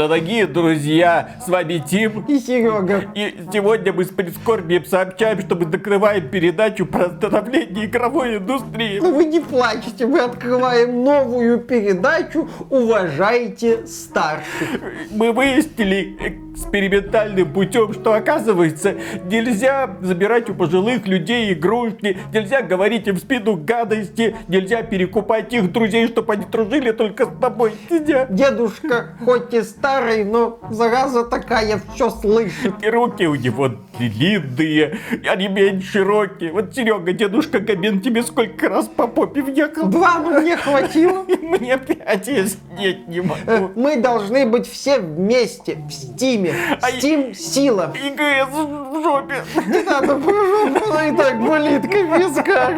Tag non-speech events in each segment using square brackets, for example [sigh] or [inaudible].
Дорогие друзья, с вами Тим. И Серега. И сегодня мы с прискорбием сообщаем, что мы закрываем передачу про становление игровой индустрии. Ну вы не плачьте, мы открываем новую передачу «Уважайте старших». Мы выяснили экспериментальным путем, что оказывается нельзя забирать у пожилых людей игрушки, нельзя говорить им в спину гадости, нельзя перекупать их друзей, чтобы они дружили только с тобой. Сидя. Дедушка хоть и старый, но зараза такая все слышит. И руки у него длинные, они меньше широкие. Вот, Серега, дедушка Габен тебе сколько раз по попе въехал? Два, ну мне хватило. [laughs] Мне пять, снять не Э, могу. Мы должны быть все вместе в стиме. А Стим сила. ИГС в жопе. Не надо жопу, она и так болит, как.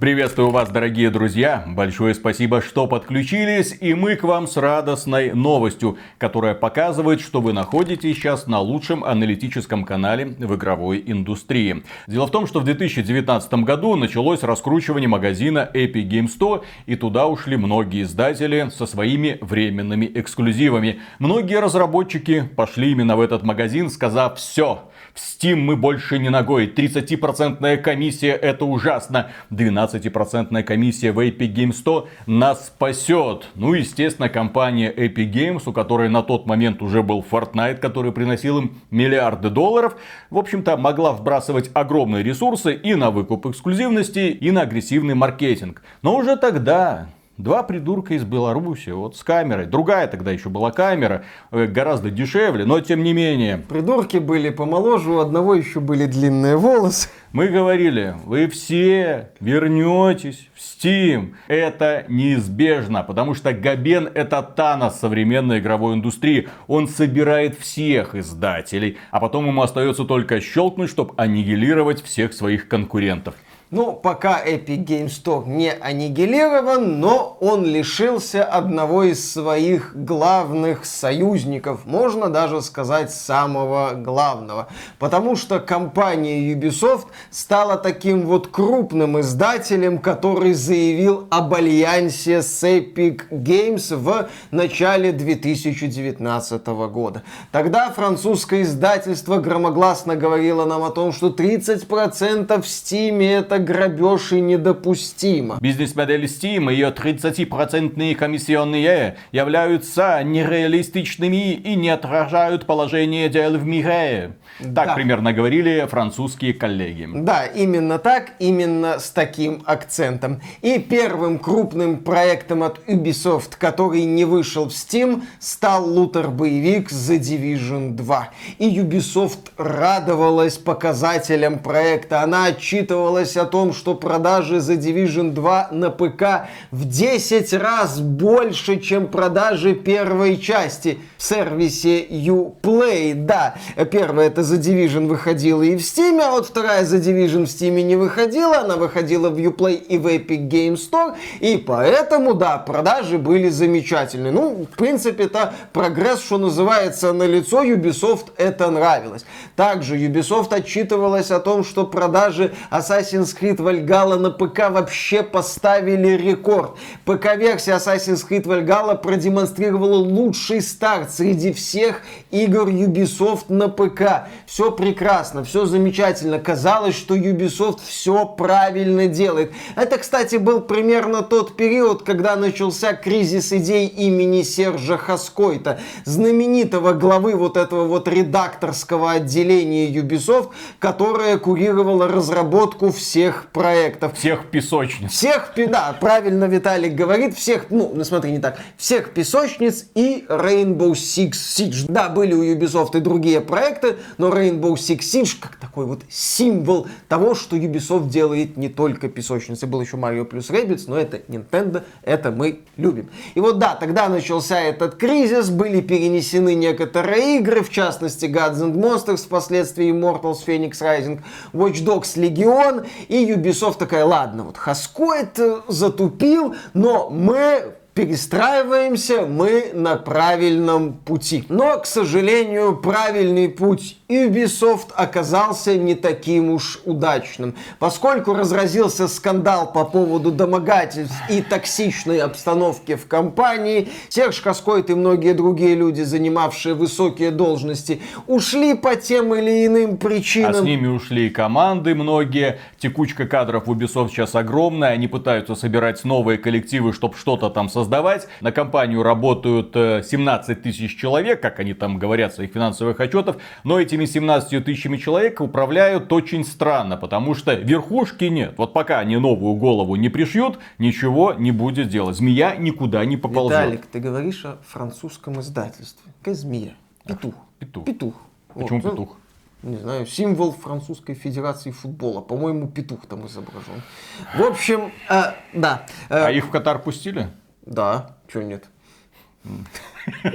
Приветствую вас, дорогие друзья. Большое спасибо, что подключились. И мы к вам с радостной новостью, которая показывает, что вы находитесь сейчас на лучшем аналитическом канале в игровой индустрии. Дело в том, что в 2019 году началось раскручивание магазина Epic Game Store, и туда ушли многие издатели со своими временными эксклюзивами. Многие разработчики пошли именно в этот магазин, сказав все. Steam мы больше не ногой. 30% комиссия это ужасно. 12% комиссия в Epic Games 100 нас спасет. Ну, естественно, компания Epic Games, у которой на тот момент уже был Fortnite, который приносил им миллиарды долларов, в общем-то, могла вбрасывать огромные ресурсы и на выкуп эксклюзивности, и на агрессивный маркетинг. Но уже тогда Два придурка из Беларуси, вот с камерой. Другая тогда еще была камера, э, гораздо дешевле, но тем не менее. Придурки были помоложе, у одного еще были длинные волосы. Мы говорили, вы все вернетесь в Steam. Это неизбежно, потому что Габен это Танос современной игровой индустрии. Он собирает всех издателей, а потом ему остается только щелкнуть, чтобы аннигилировать всех своих конкурентов. Ну, пока Epic Game Store не аннигилирован, но он лишился одного из своих главных союзников. Можно даже сказать самого главного. Потому что компания Ubisoft стала таким вот крупным издателем, который заявил об альянсе с Epic Games в начале 2019 года. Тогда французское издательство громогласно говорило нам о том, что 30% в Steam это грабеж и недопустимо. Бизнес-модель Steam и ее 30% комиссионные являются нереалистичными и не отражают положение дел в мире. Так Да. примерно говорили французские коллеги. Да, именно так, именно с таким акцентом. И первым крупным проектом от Ubisoft, который не вышел в Steam, стал лутер-боевик The Division 2. И Ubisoft радовалась показателям проекта. Она отчитывалась о том, что продажи The Division 2 на ПК в 10 раз больше, чем продажи первой части в сервисе Uplay. Да, первая это The Division выходила и в Steam, а вот вторая The Division в Steam не выходила, она выходила в Uplay и в Epic Game Store, и поэтому, да, продажи были замечательные. Ну, в принципе, это прогресс, что называется, на лицо Ubisoft это нравилось. Также Ubisoft отчитывалась о том, что продажи Assassin's Creed Valhalla на ПК вообще поставили рекорд. ПК-версия Assassin's Creed Valhalla продемонстрировала лучший старт среди всех игр Ubisoft на ПК. Все прекрасно, все замечательно. Казалось, что Ubisoft все правильно делает. Это, кстати, был примерно тот период, когда начался кризис идей имени Сержа Хаскойта, знаменитого главы вот этого вот редакторского отделения Ubisoft, которое курировало разработку всех проектов. Всех песочниц. Всех, да, правильно Виталик говорит, всех, ну, ну, смотри, не так, всех песочниц и Rainbow Six Siege. Да, были у Ubisoft и другие проекты, но Rainbow Six Siege как такой вот символ того, что Ubisoft делает не только песочницы. Был еще Mario плюс Rabbids, но это Nintendo, это мы любим. И вот да, тогда начался этот кризис, были перенесены некоторые игры, в частности Gods and Monsters, впоследствии Immortals, Phoenix Rising, Watch Dogs Legion, и Ubisoft такая, ладно, вот Хаскоид э, затупил, но мы перестраиваемся, мы на правильном пути. Но, к сожалению, правильный путь Ubisoft оказался не таким уж удачным. Поскольку разразился скандал по поводу домогательств и токсичной обстановки в компании, Серж Каскойт и многие другие люди, занимавшие высокие должности, ушли по тем или иным причинам. А с ними ушли и команды многие. Текучка кадров в Ubisoft сейчас огромная. Они пытаются собирать новые коллективы, чтобы что-то там создавать. На компанию работают 17 э, тысяч человек, как они там говорят в своих финансовых отчетах. Но этими этими 17 тысячами человек управляют очень странно, потому что верхушки нет. Вот пока они новую голову не пришьют, ничего не будет делать. Змея никуда не поползет. Виталик, ты говоришь о французском издательстве. Какая змея? Петух. Петух. Петух. Почему вот, петух? не знаю, символ Французской Федерации футбола. По-моему, петух там изображен. В общем, э, да. Э, а их в Катар пустили? Да, что нет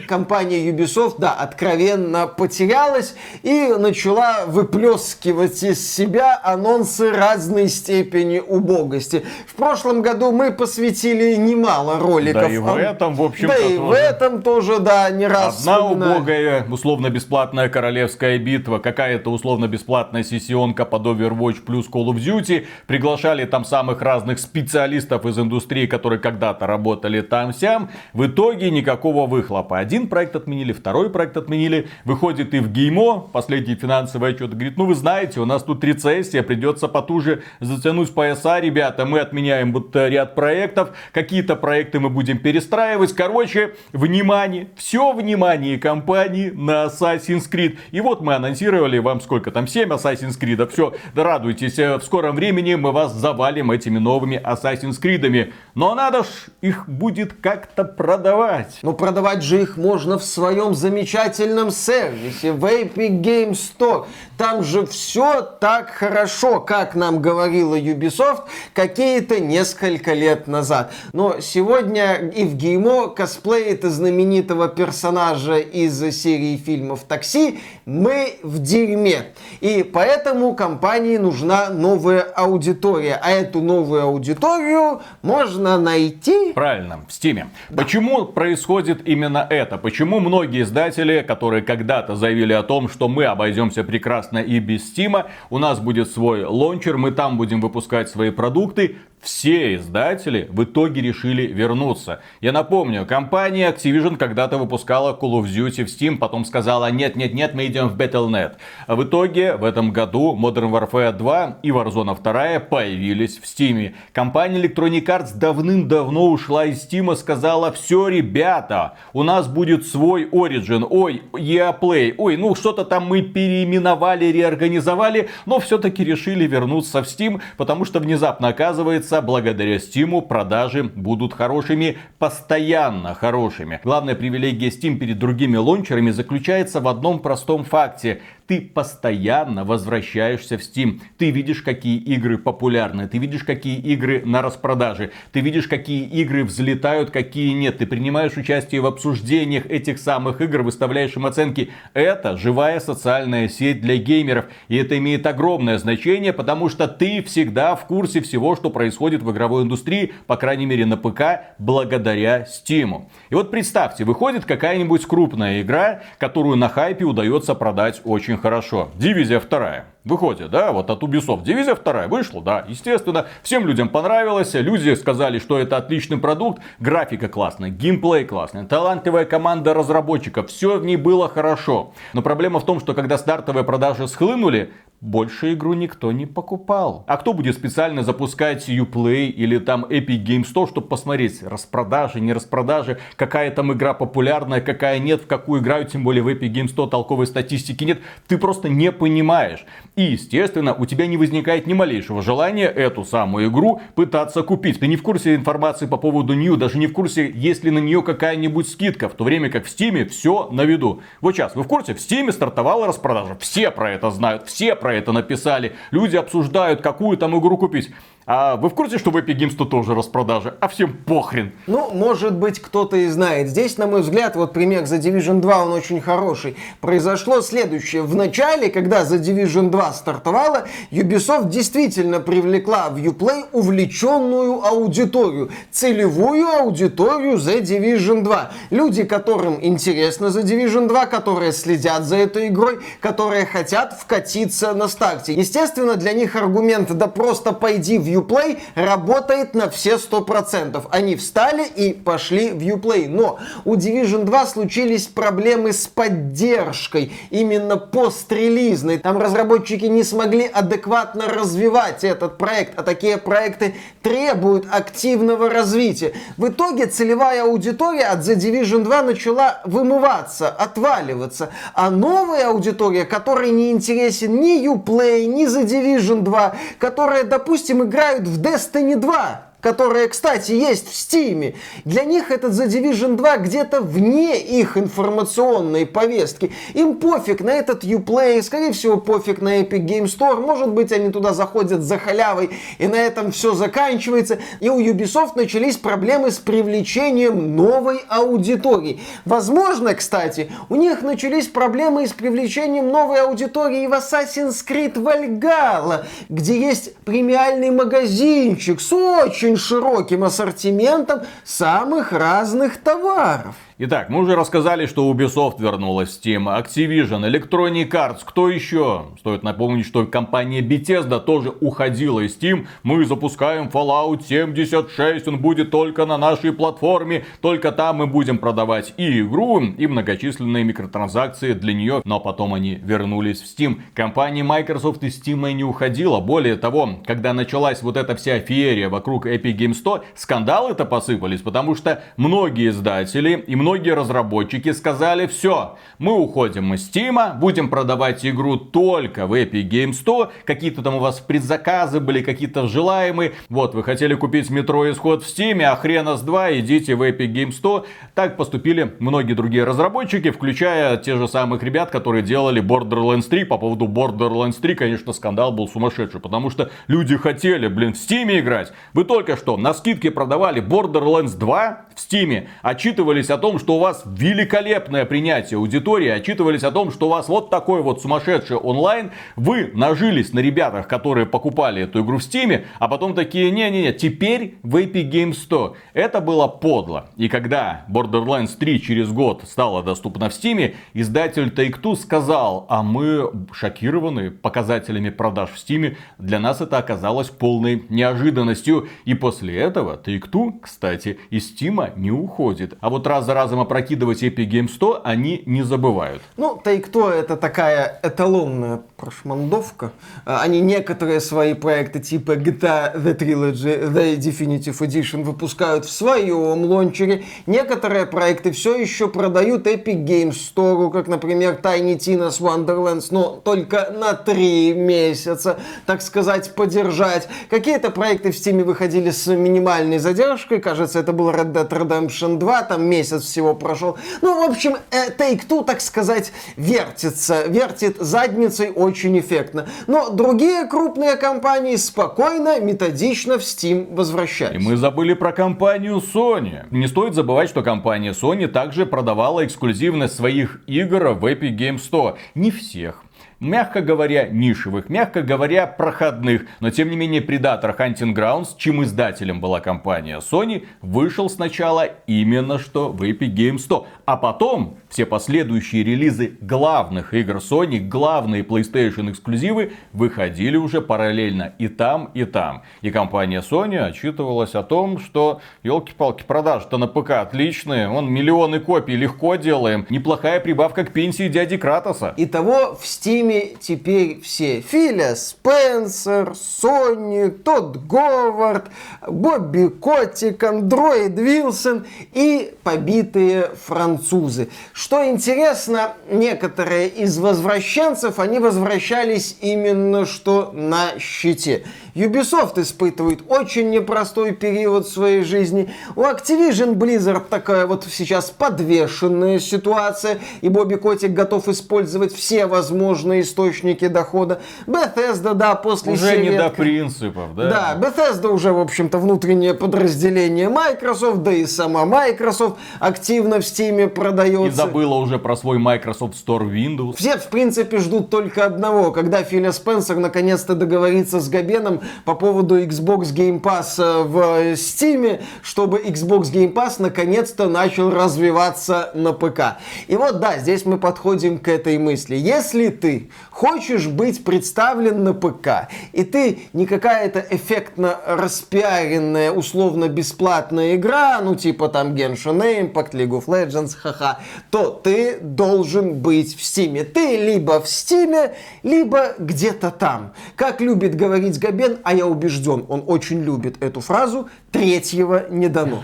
компания Ubisoft, да, откровенно потерялась и начала выплескивать из себя анонсы разной степени убогости. В прошлом году мы посвятили немало роликов. Да и в этом, в общем Да и тоже. в этом тоже, да, не раз Одна вспоминаю. убогая, условно-бесплатная королевская битва, какая-то условно-бесплатная сессионка под Overwatch плюс Call of Duty. Приглашали там самых разных специалистов из индустрии, которые когда-то работали там-сям. В итоге никакого выхлопа выхлопа. Один проект отменили, второй проект отменили. Выходит и в ГИМО, последний финансовый отчет, говорит, ну вы знаете, у нас тут рецессия, придется потуже затянуть пояса, ребята, мы отменяем вот э, ряд проектов, какие-то проекты мы будем перестраивать. Короче, внимание, все внимание компании на Assassin's Creed. И вот мы анонсировали вам сколько там, 7 Assassin's Creed. Все, да радуйтесь, э, в скором времени мы вас завалим этими новыми Assassin's Creed. Но надо ж их будет как-то продавать. Ну продавать же их можно в своем замечательном сервисе в Epic Game Store. Там же все так хорошо, как нам говорила Ubisoft какие-то несколько лет назад. Но сегодня и в Геймо косплеит знаменитого персонажа из серии фильмов «Такси» мы в дерьме. И поэтому компании нужна новая аудитория. А эту новую аудиторию можно найти... Правильно, в Стиме. Да. Почему происходит именно это. Почему многие издатели, которые когда-то заявили о том, что мы обойдемся прекрасно и без Стима, у нас будет свой лончер, мы там будем выпускать свои продукты, все издатели в итоге решили вернуться. Я напомню, компания Activision когда-то выпускала Call of Duty в Steam, потом сказала нет-нет-нет, мы идем в Battle.net. А в итоге в этом году Modern Warfare 2 и Warzone 2 появились в Steam. Компания Electronic Arts давным-давно ушла из Steam сказала, все, ребята, у нас будет свой Origin, ой, EA Play, ой, ну что-то там мы переименовали, реорганизовали, но все-таки решили вернуться в Steam, потому что внезапно оказывается, месяца благодаря Steam продажи будут хорошими, постоянно хорошими. Главная привилегия Steam перед другими лончерами заключается в одном простом факте ты постоянно возвращаешься в Steam. Ты видишь, какие игры популярны, ты видишь, какие игры на распродаже, ты видишь, какие игры взлетают, какие нет. Ты принимаешь участие в обсуждениях этих самых игр, выставляешь им оценки. Это живая социальная сеть для геймеров. И это имеет огромное значение, потому что ты всегда в курсе всего, что происходит в игровой индустрии, по крайней мере на ПК, благодаря Steam. И вот представьте, выходит какая-нибудь крупная игра, которую на хайпе удается продать очень хорошо. Дивизия вторая. Выходит, да, вот от Ubisoft. Дивизия вторая вышла, да, естественно. Всем людям понравилось. Люди сказали, что это отличный продукт. Графика классная, геймплей классный, талантливая команда разработчиков. Все в ней было хорошо. Но проблема в том, что когда стартовые продажи схлынули, больше игру никто не покупал. А кто будет специально запускать Uplay или там Epic Games Store, чтобы посмотреть распродажи, не распродажи, какая там игра популярная, какая нет, в какую играют, тем более в Epic Games Store толковой статистики нет. Ты просто не понимаешь. И, естественно, у тебя не возникает ни малейшего желания эту самую игру пытаться купить. Ты не в курсе информации по поводу нее, даже не в курсе, есть ли на нее какая-нибудь скидка, в то время как в Steam все на виду. Вот сейчас, вы в курсе, в Steam стартовала распродажа. Все про это знают, все про это написали. Люди обсуждают, какую там игру купить. А вы в курсе, что в Epic Games тут тоже распродажа? А всем похрен. Ну, может быть, кто-то и знает. Здесь, на мой взгляд, вот пример The Division 2, он очень хороший. Произошло следующее. В начале, когда The Division 2 стартовала, Ubisoft действительно привлекла в Uplay увлеченную аудиторию. Целевую аудиторию The Division 2. Люди, которым интересно The Division 2, которые следят за этой игрой, которые хотят вкатиться на старте. Естественно, для них аргумент «да просто пойди в Uplay» работает на все 100%. Они встали и пошли в Uplay. Но у Division 2 случились проблемы с поддержкой, именно пострелизной. Там разработчики не смогли адекватно развивать этот проект, а такие проекты требуют активного развития. В итоге целевая аудитория от The Division 2 начала вымываться, отваливаться, а новая аудитория, которой не интересен ни Uplay, ни The Division 2, которая, допустим, играют в Destiny 2, которая, кстати, есть в Стиме, для них этот The Division 2 где-то вне их информационной повестки. Им пофиг на этот Uplay, скорее всего, пофиг на Epic Game Store. Может быть, они туда заходят за халявой, и на этом все заканчивается. И у Ubisoft начались проблемы с привлечением новой аудитории. Возможно, кстати, у них начались проблемы с привлечением новой аудитории в Assassin's Creed Valhalla, где есть премиальный магазинчик с очень очень широким ассортиментом самых разных товаров. Итак, мы уже рассказали, что Ubisoft вернулась в Steam, Activision, Electronic Arts, кто еще? Стоит напомнить, что компания Bethesda тоже уходила из Steam. Мы запускаем Fallout 76, он будет только на нашей платформе, только там мы будем продавать и игру, и многочисленные микротранзакции для нее. Но потом они вернулись в Steam. Компания Microsoft из Steam не уходила. Более того, когда началась вот эта вся феерия вокруг Epic Games 100, скандалы-то посыпались, потому что многие издатели и многие разработчики сказали, все, мы уходим из Steam, будем продавать игру только в Epic Games 100, какие-то там у вас предзаказы были, какие-то желаемые, вот, вы хотели купить метро исход в Steam, а хрена с два, идите в Epic Games 100. Так поступили многие другие разработчики, включая те же самых ребят, которые делали Borderlands 3. По поводу Borderlands 3, конечно, скандал был сумасшедший, потому что люди хотели, блин, в Steam играть. Вы только что на скидке продавали Borderlands 2 в Steam, отчитывались о том, том, что у вас великолепное принятие аудитории, отчитывались о том, что у вас вот такой вот сумасшедший онлайн, вы нажились на ребятах, которые покупали эту игру в Стиме, а потом такие, не-не-не, теперь в Epic Games 100. Это было подло. И когда Borderlands 3 через год стала доступна в Стиме, издатель Take-Two сказал, а мы шокированы показателями продаж в Стиме, для нас это оказалось полной неожиданностью. И после этого Take-Two, кстати, из Стима не уходит. А вот раз за разом опрокидывать Epic Game 100 они не забывают. Ну, Take-Two это такая эталонная прошмандовка. А, они некоторые свои проекты типа GTA The Trilogy, The Definitive Edition выпускают в своем лончере. Некоторые проекты все еще продают Epic Games Store, как, например, Tiny Tina's Wonderlands, но только на три месяца, так сказать, подержать. Какие-то проекты в Steam выходили с минимальной задержкой, кажется, это был Red Dead Redemption 2, там месяц всего прошел. Ну, в общем, э, Take-Two, так сказать, вертится, вертит задницей очень эффектно. Но другие крупные компании спокойно, методично в Steam возвращались. И мы забыли про компанию Sony. Не стоит забывать, что компания Sony также продавала эксклюзивность своих игр в Epic Games 100. Не всех мягко говоря, нишевых, мягко говоря, проходных. Но тем не менее, Predator Hunting Grounds, чьим издателем была компания Sony, вышел сначала именно что в Epic Games 100. А потом все последующие релизы главных игр Sony, главные PlayStation эксклюзивы выходили уже параллельно и там, и там. И компания Sony отчитывалась о том, что елки-палки, продажи-то на ПК отличные, он миллионы копий легко делаем, неплохая прибавка к пенсии дяди Кратоса. Итого в ними теперь все. Филя Спенсер, Сони, Тодд Говард, Бобби Котик, Андроид Вилсон и побитые французы. Что интересно, некоторые из возвращенцев, они возвращались именно что на щите. Ubisoft испытывает очень непростой период в своей жизни. У Activision Blizzard такая вот сейчас подвешенная ситуация, и Бобби Котик готов использовать все возможные источники дохода. Bethesda, да, после Уже серии не до принципов, да? да, Bethesda уже, в общем-то, внутреннее подразделение Microsoft, да и сама Microsoft активно в Steam продается. И забыла уже про свой Microsoft Store Windows. Все, в принципе, ждут только одного, когда Филя Спенсер наконец-то договорится с Габеном по поводу Xbox Game Pass э, в Steam, чтобы Xbox Game Pass наконец-то начал развиваться на ПК. И вот, да, здесь мы подходим к этой мысли. Если ты хочешь быть представлен на ПК, и ты не какая-то эффектно распиаренная, условно бесплатная игра, ну типа там Genshin Impact, League of Legends, ха-ха, то ты должен быть в Стиме. Ты либо в Стиме, либо где-то там. Как любит говорить Габен, а я убежден, он очень любит эту фразу, третьего не дано.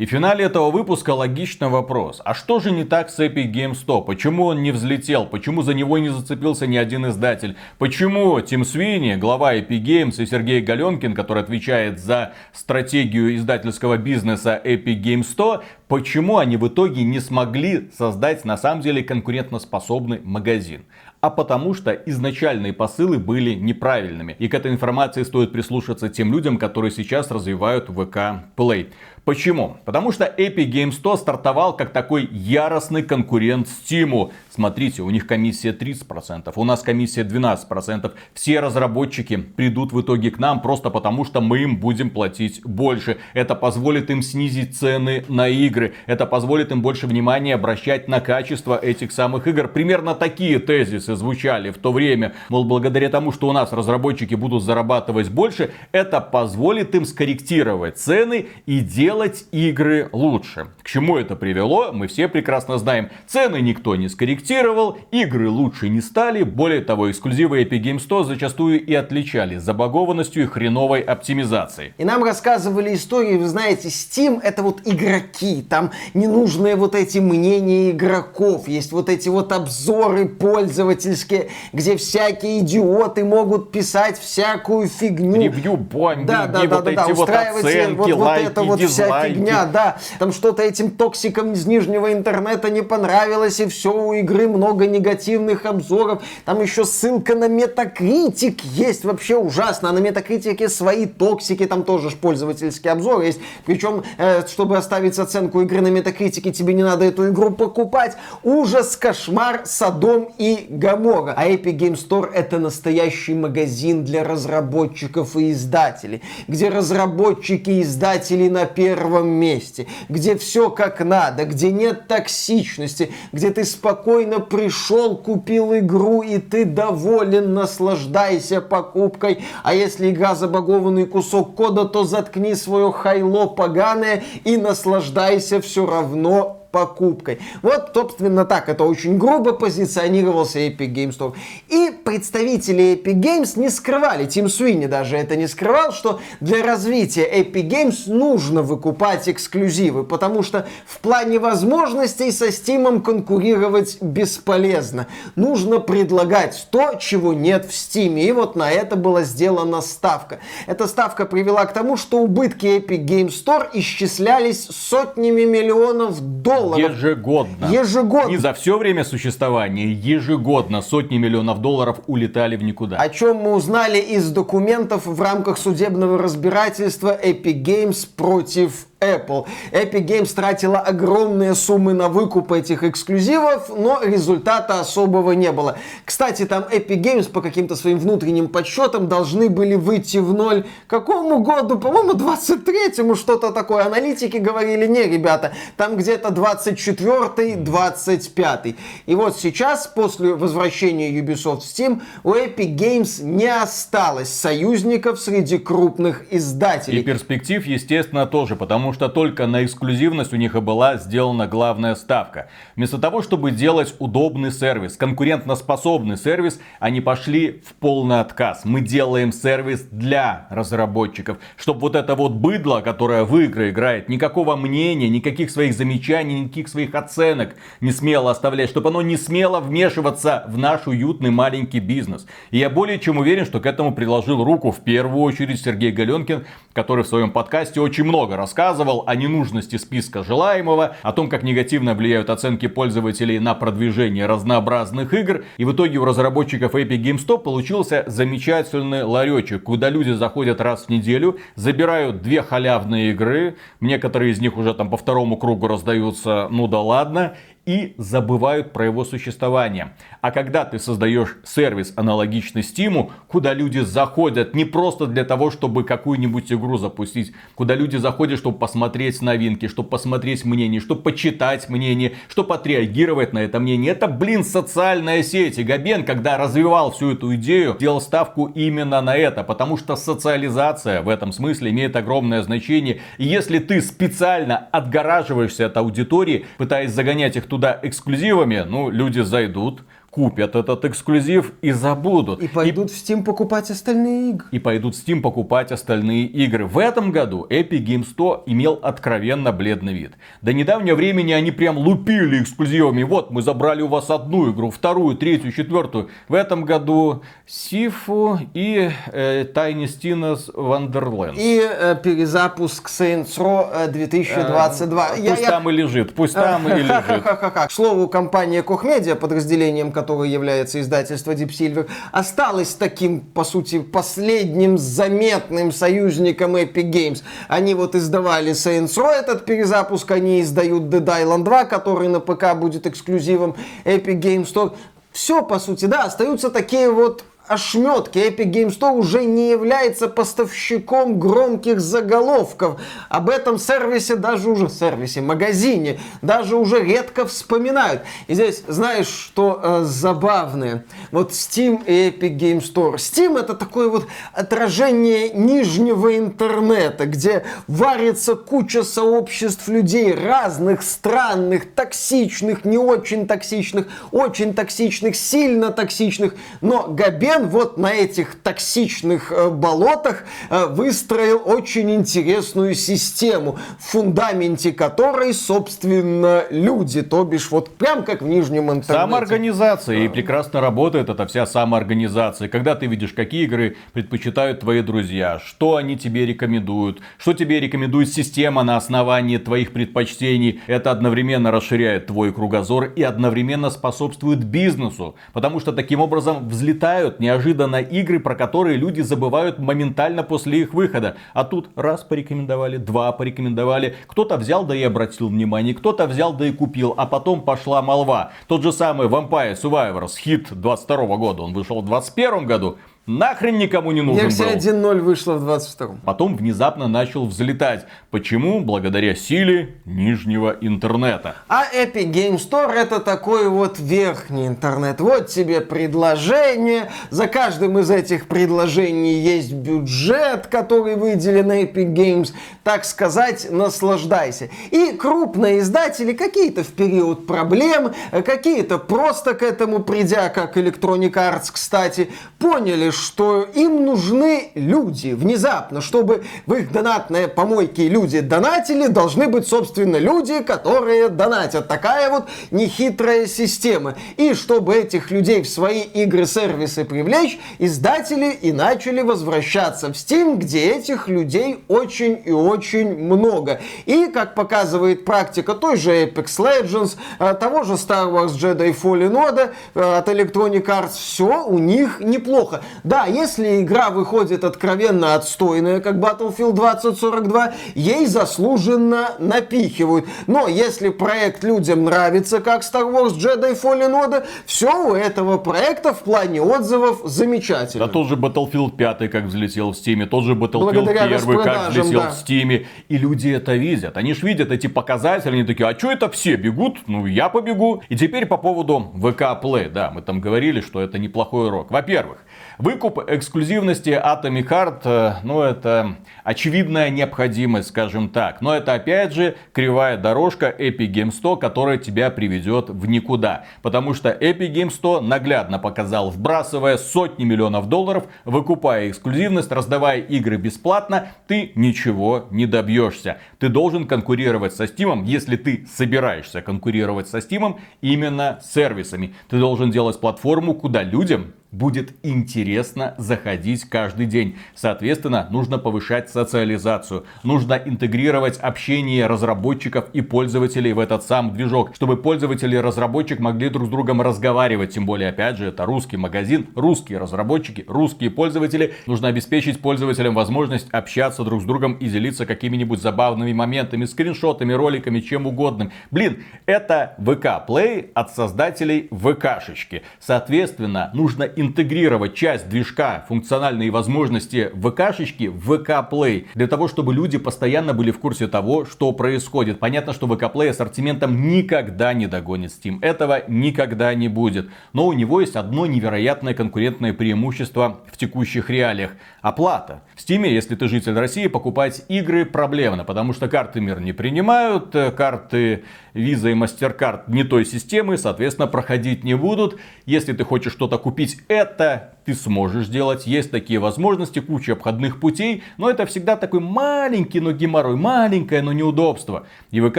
И в финале этого выпуска логичный вопрос. А что же не так с Epic Games 100? Почему он не взлетел? Почему за него не зацепился ни один издатель? Почему Тим Свини, глава Epic Games и Сергей Галенкин, который отвечает за стратегию издательского бизнеса Epic Games 100, почему они в итоге не смогли создать на самом деле конкурентоспособный магазин? А потому что изначальные посылы были неправильными. И к этой информации стоит прислушаться тем людям, которые сейчас развивают ВК Play. Почему? Потому что Epic Games 100 стартовал как такой яростный конкурент Steam. Смотрите, у них комиссия 30%, у нас комиссия 12%. Все разработчики придут в итоге к нам просто потому, что мы им будем платить больше. Это позволит им снизить цены на игры. Это позволит им больше внимания обращать на качество этих самых игр. Примерно такие тезисы звучали в то время. Мол, благодаря тому, что у нас разработчики будут зарабатывать больше, это позволит им скорректировать цены и делать игры лучше. К чему это привело, мы все прекрасно знаем. Цены никто не скорректировал, игры лучше не стали. Более того, эксклюзивы Epic Games 100 зачастую и отличались забагованностью и хреновой оптимизацией. И нам рассказывали истории, вы знаете, Steam это вот игроки, там ненужные вот эти мнения игроков, есть вот эти вот обзоры пользовательские, где всякие идиоты могут писать всякую фигню. Ревью, бомбинги, Да, да, да, вот да, да, эти вот устраивать себе оценки, вот, вот лайки, это вот вся дизлайки. фигня, да. Там что-то этим токсикам из нижнего интернета не понравилось, и все, у игры много негативных обзоров. Там еще ссылка на Metacritic есть, вообще ужасно. А на Metacritic свои токсики, там тоже пользовательский обзор есть. Причем, э, чтобы оставить оценку игры на Metacritic, тебе не надо эту игру покупать. Ужас, кошмар, Содом и Гамора. А Epic Game Store это настоящий магазин для разработчиков и издателей, где разработчики и издатели на первом месте, где все как надо, где нет токсичности, где ты спокойно пришел, купил игру и ты доволен, наслаждайся покупкой. А если игра забагованный кусок кода, то заткни свое хайло поганое и наслаждайся все равно покупкой. Вот, собственно, так это очень грубо позиционировался Epic Games Store. И представители Epic Games не скрывали, Тим Суини даже это не скрывал, что для развития Epic Games нужно выкупать эксклюзивы, потому что в плане возможностей со Steam конкурировать бесполезно. Нужно предлагать то, чего нет в Steam. И вот на это была сделана ставка. Эта ставка привела к тому, что убытки Epic Games Store исчислялись сотнями миллионов долларов. Ежегодно. Ежегодно. Не за все время существования, ежегодно сотни миллионов долларов улетали в никуда. О чем мы узнали из документов в рамках судебного разбирательства Epic Games против Apple. Epic Games тратила огромные суммы на выкуп этих эксклюзивов, но результата особого не было. Кстати, там Epic Games по каким-то своим внутренним подсчетам должны были выйти в ноль какому году? По-моему, 23-му что-то такое. Аналитики говорили, не, ребята, там где-то 24-й, 25-й. И вот сейчас, после возвращения Ubisoft в Steam, у Epic Games не осталось союзников среди крупных И издателей. перспектив, естественно, тоже, потому потому что только на эксклюзивность у них и была сделана главная ставка. Вместо того, чтобы делать удобный сервис, конкурентоспособный сервис, они пошли в полный отказ. Мы делаем сервис для разработчиков, чтобы вот это вот быдло, которое в игры играет, никакого мнения, никаких своих замечаний, никаких своих оценок не смело оставлять, чтобы оно не смело вмешиваться в наш уютный маленький бизнес. И я более чем уверен, что к этому приложил руку в первую очередь Сергей Галенкин, который в своем подкасте очень много рассказывал о ненужности списка желаемого, о том, как негативно влияют оценки пользователей на продвижение разнообразных игр. И в итоге у разработчиков Epic Games Store получился замечательный ларечек, куда люди заходят раз в неделю, забирают две халявные игры, некоторые из них уже там по второму кругу раздаются, ну да ладно, и забывают про его существование. А когда ты создаешь сервис аналогичный Steam, куда люди заходят не просто для того, чтобы какую-нибудь игру запустить, куда люди заходят, чтобы посмотреть новинки, чтобы посмотреть мнение, чтобы почитать мнение, чтобы отреагировать на это мнение. Это, блин, социальная сеть. И Габен, когда развивал всю эту идею, делал ставку именно на это, потому что социализация в этом смысле имеет огромное значение. И если ты специально отгораживаешься от аудитории, пытаясь загонять их туда эксклюзивами, ну, люди зайдут, купят этот эксклюзив и забудут. И пойдут и, в Steam покупать остальные игры. И пойдут в Steam покупать остальные игры. В этом году Epic Games 100 имел откровенно бледный вид. До недавнего времени они прям лупили эксклюзивами. Вот, мы забрали у вас одну игру, вторую, третью, четвертую. В этом году Сифу и э, Tiny Tina's Wonderlands. И э, перезапуск Saints Row 2022. Э, пусть я, там я... и лежит, пусть там и лежит. [laughs] К слову, компания Media, подразделением которой является издательство Deep Silver, осталось таким, по сути, последним заметным союзником Epic Games. Они вот издавали Saints Row, этот перезапуск, они издают Dead Island 2, который на ПК будет эксклюзивом Epic Games Store. Все, по сути, да, остаются такие вот ошметки. Epic Games Store уже не является поставщиком громких заголовков. Об этом сервисе, даже уже сервисе, магазине, даже уже редко вспоминают. И здесь, знаешь, что э, забавное? Вот Steam и Epic Games Store. Steam это такое вот отражение нижнего интернета, где варится куча сообществ людей разных, странных, токсичных, не очень токсичных, очень токсичных, сильно токсичных, но Габен Ген вот на этих токсичных э, болотах э, выстроил очень интересную систему, в фундаменте которой, собственно, люди, то бишь вот прям как в нижнем интернете. Самоорганизация, и прекрасно работает эта вся самоорганизация. Когда ты видишь, какие игры предпочитают твои друзья, что они тебе рекомендуют, что тебе рекомендует система на основании твоих предпочтений, это одновременно расширяет твой кругозор и одновременно способствует бизнесу, потому что таким образом взлетают не неожиданно игры, про которые люди забывают моментально после их выхода. А тут раз порекомендовали, два порекомендовали. Кто-то взял да и обратил внимание, кто-то взял да и купил, а потом пошла молва. Тот же самый Vampire Survivors, хит 22 года, он вышел в 21 году нахрен никому не нужен Версия 1.0 вышла в 22-м. Потом внезапно начал взлетать. Почему? Благодаря силе нижнего интернета. А Epic Game Store это такой вот верхний интернет. Вот тебе предложение. За каждым из этих предложений есть бюджет, который выделен Epic Games. Так сказать, наслаждайся. И крупные издатели какие-то в период проблем, какие-то просто к этому придя, как Electronic Arts, кстати, поняли, что им нужны люди внезапно, чтобы в их донатные помойки люди донатили, должны быть, собственно, люди, которые донатят. Такая вот нехитрая система. И чтобы этих людей в свои игры-сервисы привлечь, издатели и начали возвращаться в Steam, где этих людей очень и очень много. И, как показывает практика той же Apex Legends, э, того же Star Wars Jedi Fallen Order э, от Electronic Arts, все у них неплохо. Да, если игра выходит откровенно отстойная, как Battlefield 2042, ей заслуженно напихивают. Но если проект людям нравится, как Star Wars Jedi Fallen Order, все у этого проекта в плане отзывов замечательно. Да тот же Battlefield 5 как взлетел в Steam, тот же Battlefield 1 как взлетел да. в Steam. И люди это видят. Они ж видят эти показатели, они такие, а что это все бегут? Ну, я побегу. И теперь по поводу ВК Play. Да, мы там говорили, что это неплохой урок. Во-первых, в Выкуп эксклюзивности Atomic Heart, э, ну это очевидная необходимость, скажем так. Но это опять же кривая дорожка Epic Games 100, которая тебя приведет в никуда. Потому что Epic Games 100 наглядно показал, вбрасывая сотни миллионов долларов, выкупая эксклюзивность, раздавая игры бесплатно, ты ничего не добьешься. Ты должен конкурировать со Steam, если ты собираешься конкурировать со Steam, именно сервисами. Ты должен делать платформу, куда людям будет интересно заходить каждый день. Соответственно, нужно повышать социализацию. Нужно интегрировать общение разработчиков и пользователей в этот сам движок, чтобы пользователи и разработчик могли друг с другом разговаривать. Тем более, опять же, это русский магазин, русские разработчики, русские пользователи. Нужно обеспечить пользователям возможность общаться друг с другом и делиться какими-нибудь забавными моментами, скриншотами, роликами, чем угодно. Блин, это ВК Play от создателей ВКшечки. Соответственно, нужно интегрировать часть движка, функциональные возможности ВКшечки в ВК Play, для того, чтобы люди постоянно были в курсе того, что происходит. Понятно, что ВК Play ассортиментом никогда не догонит Steam. Этого никогда не будет. Но у него есть одно невероятное конкурентное преимущество в текущих реалиях. Оплата. В Steam, если ты житель России, покупать игры проблемно, потому что карты мир не принимают, э, карты Visa и MasterCard не той системы, соответственно, проходить не будут. Если ты хочешь что-то купить, это ты сможешь сделать. Есть такие возможности, куча обходных путей, но это всегда такой маленький, но геморрой, маленькое, но неудобство. И ВК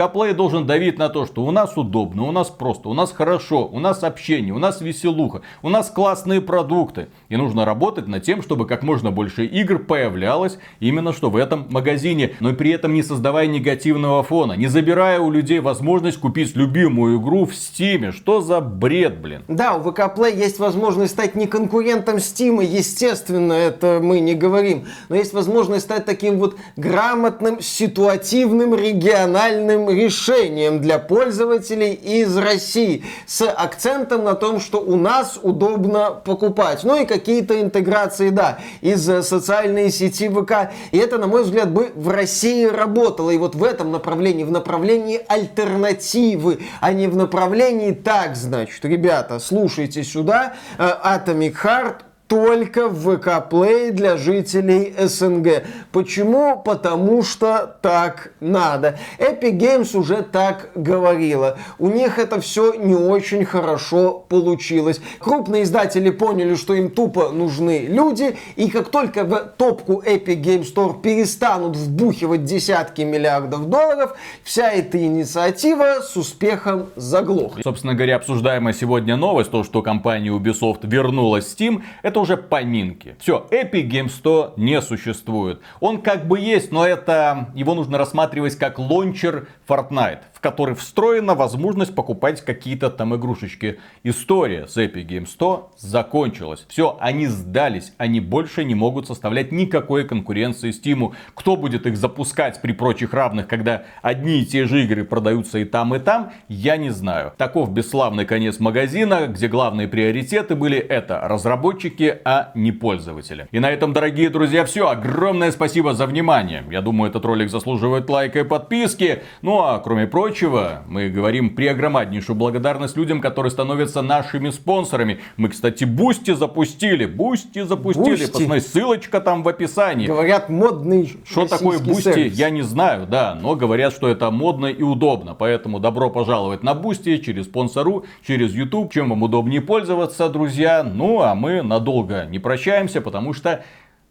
Play должен давить на то, что у нас удобно, у нас просто, у нас хорошо, у нас общение, у нас веселуха, у нас классные продукты. И нужно работать над тем, чтобы как можно больше игр появлялось именно что в этом магазине, но при этом не создавая негативного фона, не забирая у людей возможность купить любимую игру в Стиме. Что за бред, блин? Да, у ВК Play есть возможность стать не конкурентом Steam, естественно, это мы не говорим, но есть возможность стать таким вот грамотным, ситуативным, региональным решением для пользователей из России с акцентом на том, что у нас удобно покупать. Ну и какие-то интеграции, да, из социальной сети ВК. И это, на мой взгляд, бы в России работало. И вот в этом направлении, в направлении альтернативы, а не в направлении так, значит, ребята, слушайте сюда, э, Atomic Heart только в ВК Play для жителей СНГ. Почему? Потому что так надо. Epic Games уже так говорила. У них это все не очень хорошо получилось. Крупные издатели поняли, что им тупо нужны люди, и как только в топку Epic Game Store перестанут вбухивать десятки миллиардов долларов, вся эта инициатива с успехом заглохнет. Собственно говоря, обсуждаемая сегодня новость, то, что компания Ubisoft вернулась в Steam, это уже поминки. Все, Epic Games 100 не существует. Он как бы есть, но это его нужно рассматривать как лончер Fortnite который встроена возможность покупать какие-то там игрушечки. История с Epic Games 100 закончилась. Все, они сдались. Они больше не могут составлять никакой конкуренции Steam. Кто будет их запускать при прочих равных, когда одни и те же игры продаются и там, и там, я не знаю. Таков бесславный конец магазина, где главные приоритеты были это разработчики, а не пользователи. И на этом, дорогие друзья, все. Огромное спасибо за внимание. Я думаю, этот ролик заслуживает лайка и подписки. Ну а кроме прочего, прочего, мы говорим преогромаднейшую благодарность людям, которые становятся нашими спонсорами. Мы, кстати, Boosty запустили. Boosty запустили. Посмотри, ссылочка там в описании. Говорят, модный Что такое Boosty, я не знаю, да. Но говорят, что это модно и удобно. Поэтому добро пожаловать на Boosty через спонсорку, через YouTube. Чем вам удобнее пользоваться, друзья. Ну, а мы надолго не прощаемся, потому что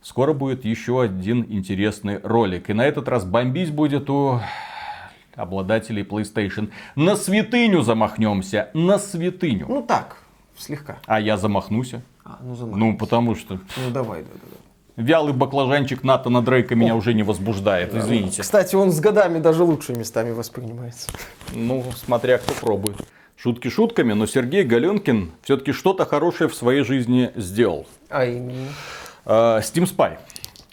скоро будет еще один интересный ролик. И на этот раз бомбить будет у обладателей PlayStation. На святыню замахнемся, на святыню. Ну так, слегка. А я замахнусь. А, ну, ну, потому что... Ну, давай, да, да, да. Вялый баклажанчик Натана Дрейка меня уже не возбуждает, извините. Кстати, он с годами даже лучше местами воспринимается. Ну, смотря кто пробует. Шутки шутками, но Сергей Галенкин все-таки что-то хорошее в своей жизни сделал. А именно? Uh, Steam Spy.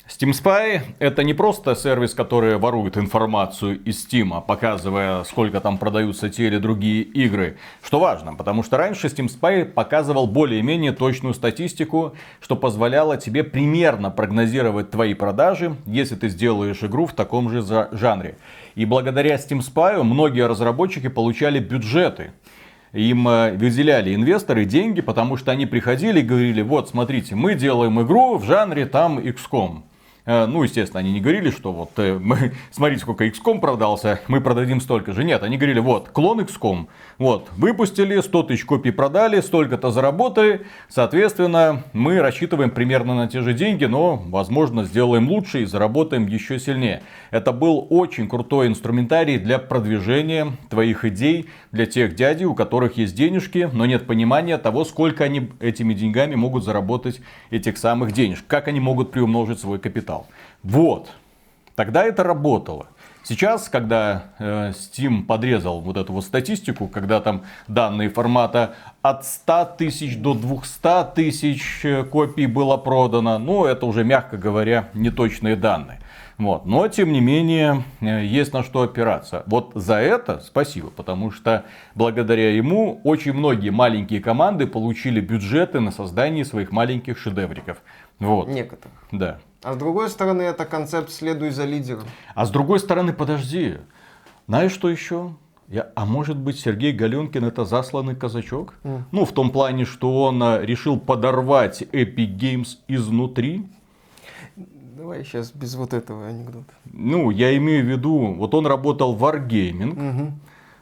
Steam Spy это не просто сервис, который ворует информацию из Steam, показывая, сколько там продаются те или другие игры. Что важно, потому что раньше Steam Spy показывал более-менее точную статистику, что позволяло тебе примерно прогнозировать твои продажи, если ты сделаешь игру в таком же жанре. И благодаря Steam Spy многие разработчики получали бюджеты им э, выделяли инвесторы деньги, потому что они приходили и говорили, вот смотрите, мы делаем игру в жанре там XCOM. Э, ну, естественно, они не говорили, что вот э, мы, [laughs] смотрите, сколько XCOM продался, мы продадим столько же. Нет, они говорили, вот, клон XCOM, вот, выпустили, 100 тысяч копий продали, столько-то заработали, соответственно, мы рассчитываем примерно на те же деньги, но, возможно, сделаем лучше и заработаем еще сильнее. Это был очень крутой инструментарий для продвижения твоих идей, для тех дядей, у которых есть денежки, но нет понимания того, сколько они этими деньгами могут заработать этих самых денег, как они могут приумножить свой капитал читал. Вот. Тогда это работало. Сейчас, когда э, Steam подрезал вот эту вот статистику, когда там данные формата от 100 тысяч до 200 тысяч э, копий было продано, ну это уже, мягко говоря, неточные данные. Вот. Но, тем не менее, э, есть на что опираться. Вот за это спасибо, потому что благодаря ему очень многие маленькие команды получили бюджеты на создание своих маленьких шедевриков. Вот. Некоторых. Да. А с другой стороны, это концепт «следуй за лидером». А с другой стороны, подожди. Знаешь, что еще? Я, а может быть Сергей Галенкин это засланный казачок? Mm. Ну, в том плане, что он а, решил подорвать Epic Games изнутри. Давай сейчас без вот этого анекдота. Ну, я имею в виду, вот он работал в Wargaming, угу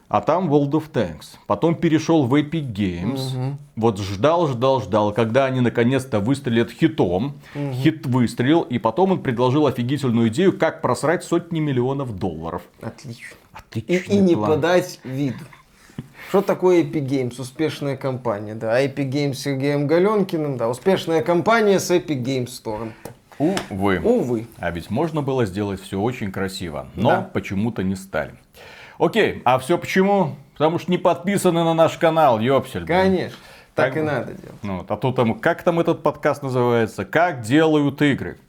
а там World of Tanks. Потом перешел в Epic Games. Угу. Вот ждал, ждал, ждал, когда они наконец-то выстрелят хитом. Угу. Хит выстрелил, и потом он предложил офигительную идею, как просрать сотни миллионов долларов. Отлично. Отличный и, и не подать виду. Что такое Epic Games? Успешная компания, да. Epic Games с Сергеем Галенкиным, да. Успешная компания с Epic Games Store. Увы. Увы. А ведь можно было сделать все очень красиво, но да. почему-то не стали. Окей, а все почему? Потому что не подписаны на наш канал, ёпсель. Конечно. Так, так и надо делать. Ну, а то там, как там этот подкаст называется? Как делают игры?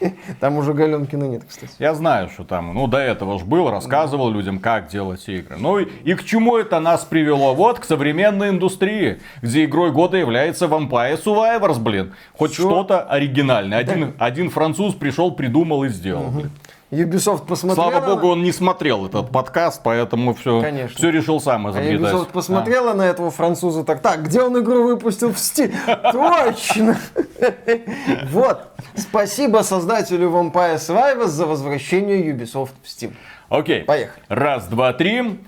[laughs] Там уже Галенкина нет, кстати. Я знаю, что там, ну, до этого ж был, рассказывал да. людям, как делать игры. Ну, и, и к чему это нас привело? Вот, к современной индустрии, где игрой года является Vampire Survivors, блин. Хоть что-то оригинальное. Один, да. один француз пришел, придумал и сделал, угу. блин. Ubisoft посмотрела... Слава богу, он не смотрел этот подкаст, поэтому все, Конечно. все решил сам изобретать. А Ubisoft посмотрела а. на этого француза так, так, где он игру выпустил в Steam? [laughs] Точно! [laughs] Вот. Спасибо создателю Vampire Survivors за возвращение Ubisoft в Steam. Окей. Поехали. Раз, два, три.